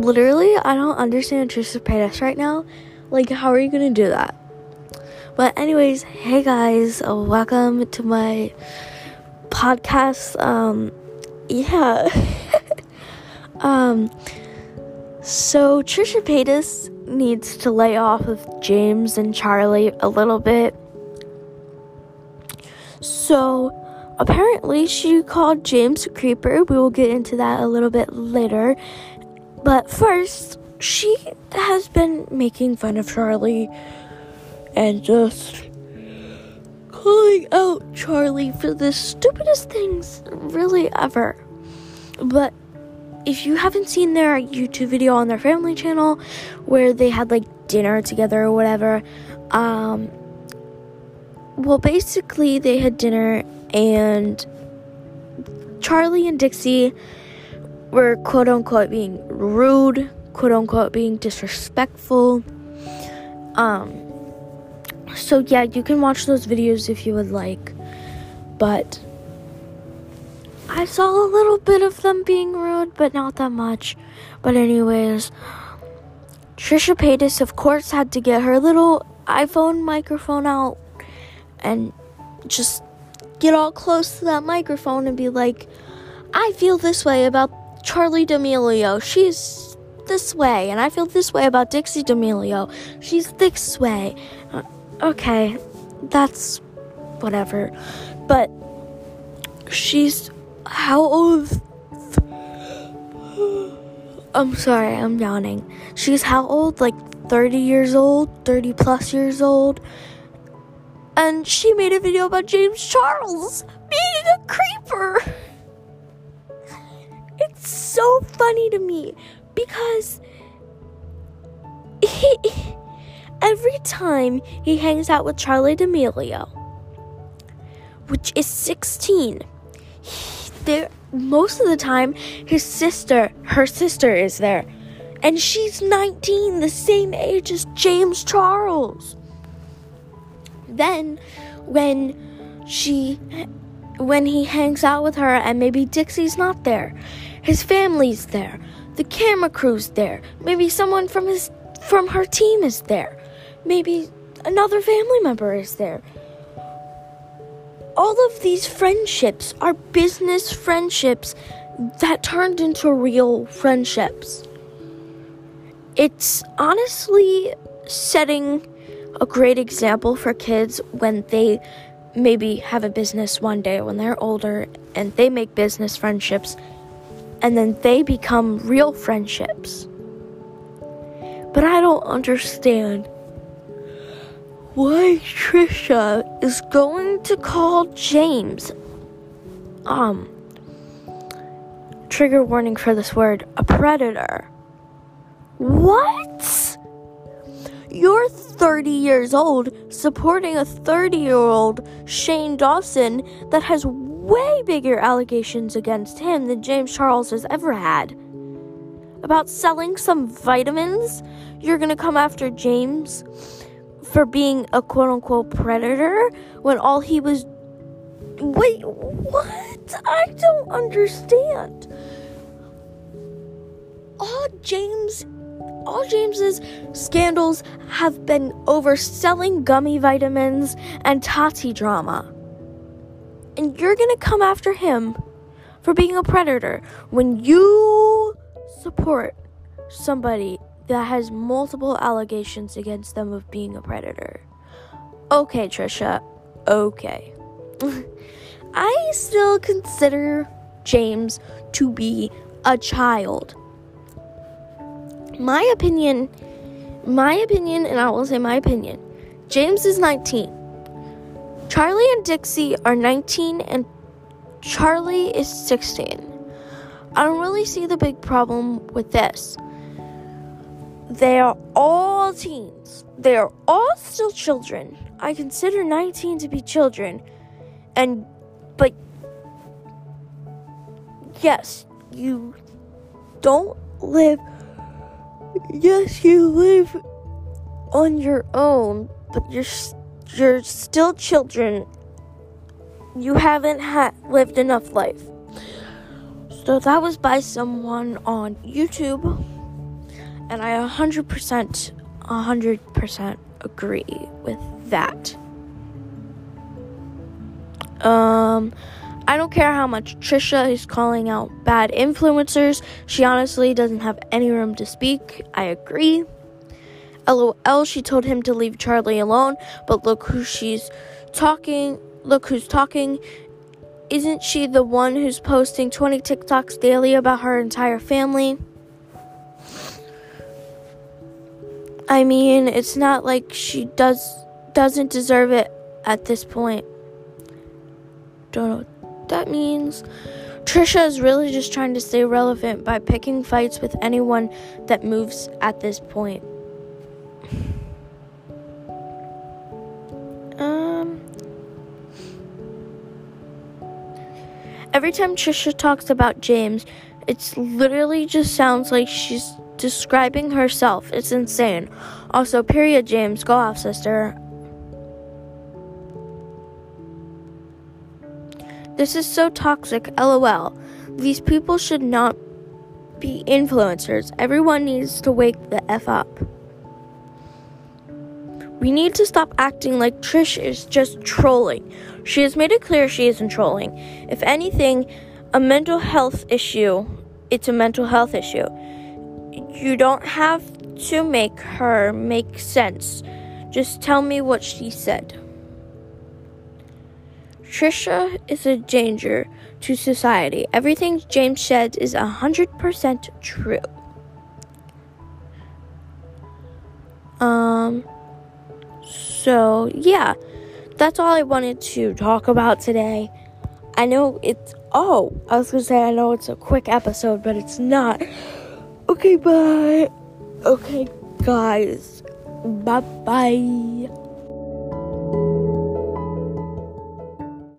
literally, I don't understand Trisha Paytas right now. Like, how are you gonna do that? But anyways, hey guys, uh, welcome to my podcast. Um, yeah. um, so Trisha Paytas needs to lay off of James and Charlie a little bit. So apparently she called James a creeper. We will get into that a little bit later. But first, she has been making fun of Charlie and just calling out Charlie for the stupidest things really ever. But if you haven't seen their YouTube video on their family channel where they had like dinner together or whatever, um, well, basically, they had dinner and Charlie and Dixie were quote unquote being rude, quote unquote being disrespectful. Um, so yeah, you can watch those videos if you would like, but I saw a little bit of them being rude, but not that much. But anyways, Trisha Paytas, of course, had to get her little iPhone microphone out and just get all close to that microphone and be like, I feel this way about Charlie D'Amelio. She's this way. And I feel this way about Dixie D'Amelio. She's this way. Uh, okay, that's whatever. But she's how old? I'm sorry, I'm yawning. She's how old? Like 30 years old? 30 plus years old? and she made a video about James Charles funny to me because he, every time he hangs out with Charlie D'Amelio, which is 16, he, there most of the time his sister, her sister is there, and she's 19, the same age as James Charles. Then when she when he hangs out with her and maybe Dixie's not there, his family's there, the camera crew's there, maybe someone from his from her team is there. Maybe another family member is there. All of these friendships are business friendships that turned into real friendships. It's honestly setting a great example for kids when they maybe have a business one day when they're older and they make business friendships and then they become real friendships. But I don't understand why Trisha is going to call James um trigger warning for this word a predator. What? You're 30 years old supporting a 30 year old Shane Dawson that has way bigger allegations against him than James Charles has ever had. About selling some vitamins, you're gonna come after James for being a quote unquote predator when all he was. Wait, what? I don't understand. All James all James's scandals have been over selling gummy vitamins and Tati drama. And you're gonna come after him for being a predator when you support somebody that has multiple allegations against them of being a predator. Okay, Trisha. Okay. I still consider James to be a child my opinion, my opinion, and I will say my opinion. James is 19. Charlie and Dixie are 19, and Charlie is 16. I don't really see the big problem with this. They are all teens. They are all still children. I consider 19 to be children. And, but, yes, you don't live yes, you live on your own, but you're you're still children. You haven't had lived enough life. So that was by someone on YouTube. And I 100%, 100% agree with that. Um, I don't care how much Trisha is calling out bad influencers. She honestly doesn't have any room to speak. I agree. LOL, she told him to leave Charlie alone, but look who she's talking. Look who's talking. Isn't she the one who's posting 20 TikToks daily about her entire family? I mean, it's not like she does doesn't deserve it at this point. Don't know that means. Trisha is really just trying to stay relevant by picking fights with anyone that moves at this point. Um Every time Trisha talks about James, it's literally just sounds like she's describing herself. It's insane. Also, period, James. Go off, sister. This is so toxic, lol. These people should not be influencers. Everyone needs to wake the F up. We need to stop acting like Trish is just trolling. She has made it clear she isn't trolling. If anything, a mental health issue, it's a mental health issue. You don't have to make her make sense. Just tell me what she said. Trisha is a danger to society. Everything James said is 100% true. Um so, yeah, that's all I wanted to talk about today. I know it's, oh, I was gonna say, I know it's a quick episode, but it's not. Okay, bye. Okay, guys, bye bye.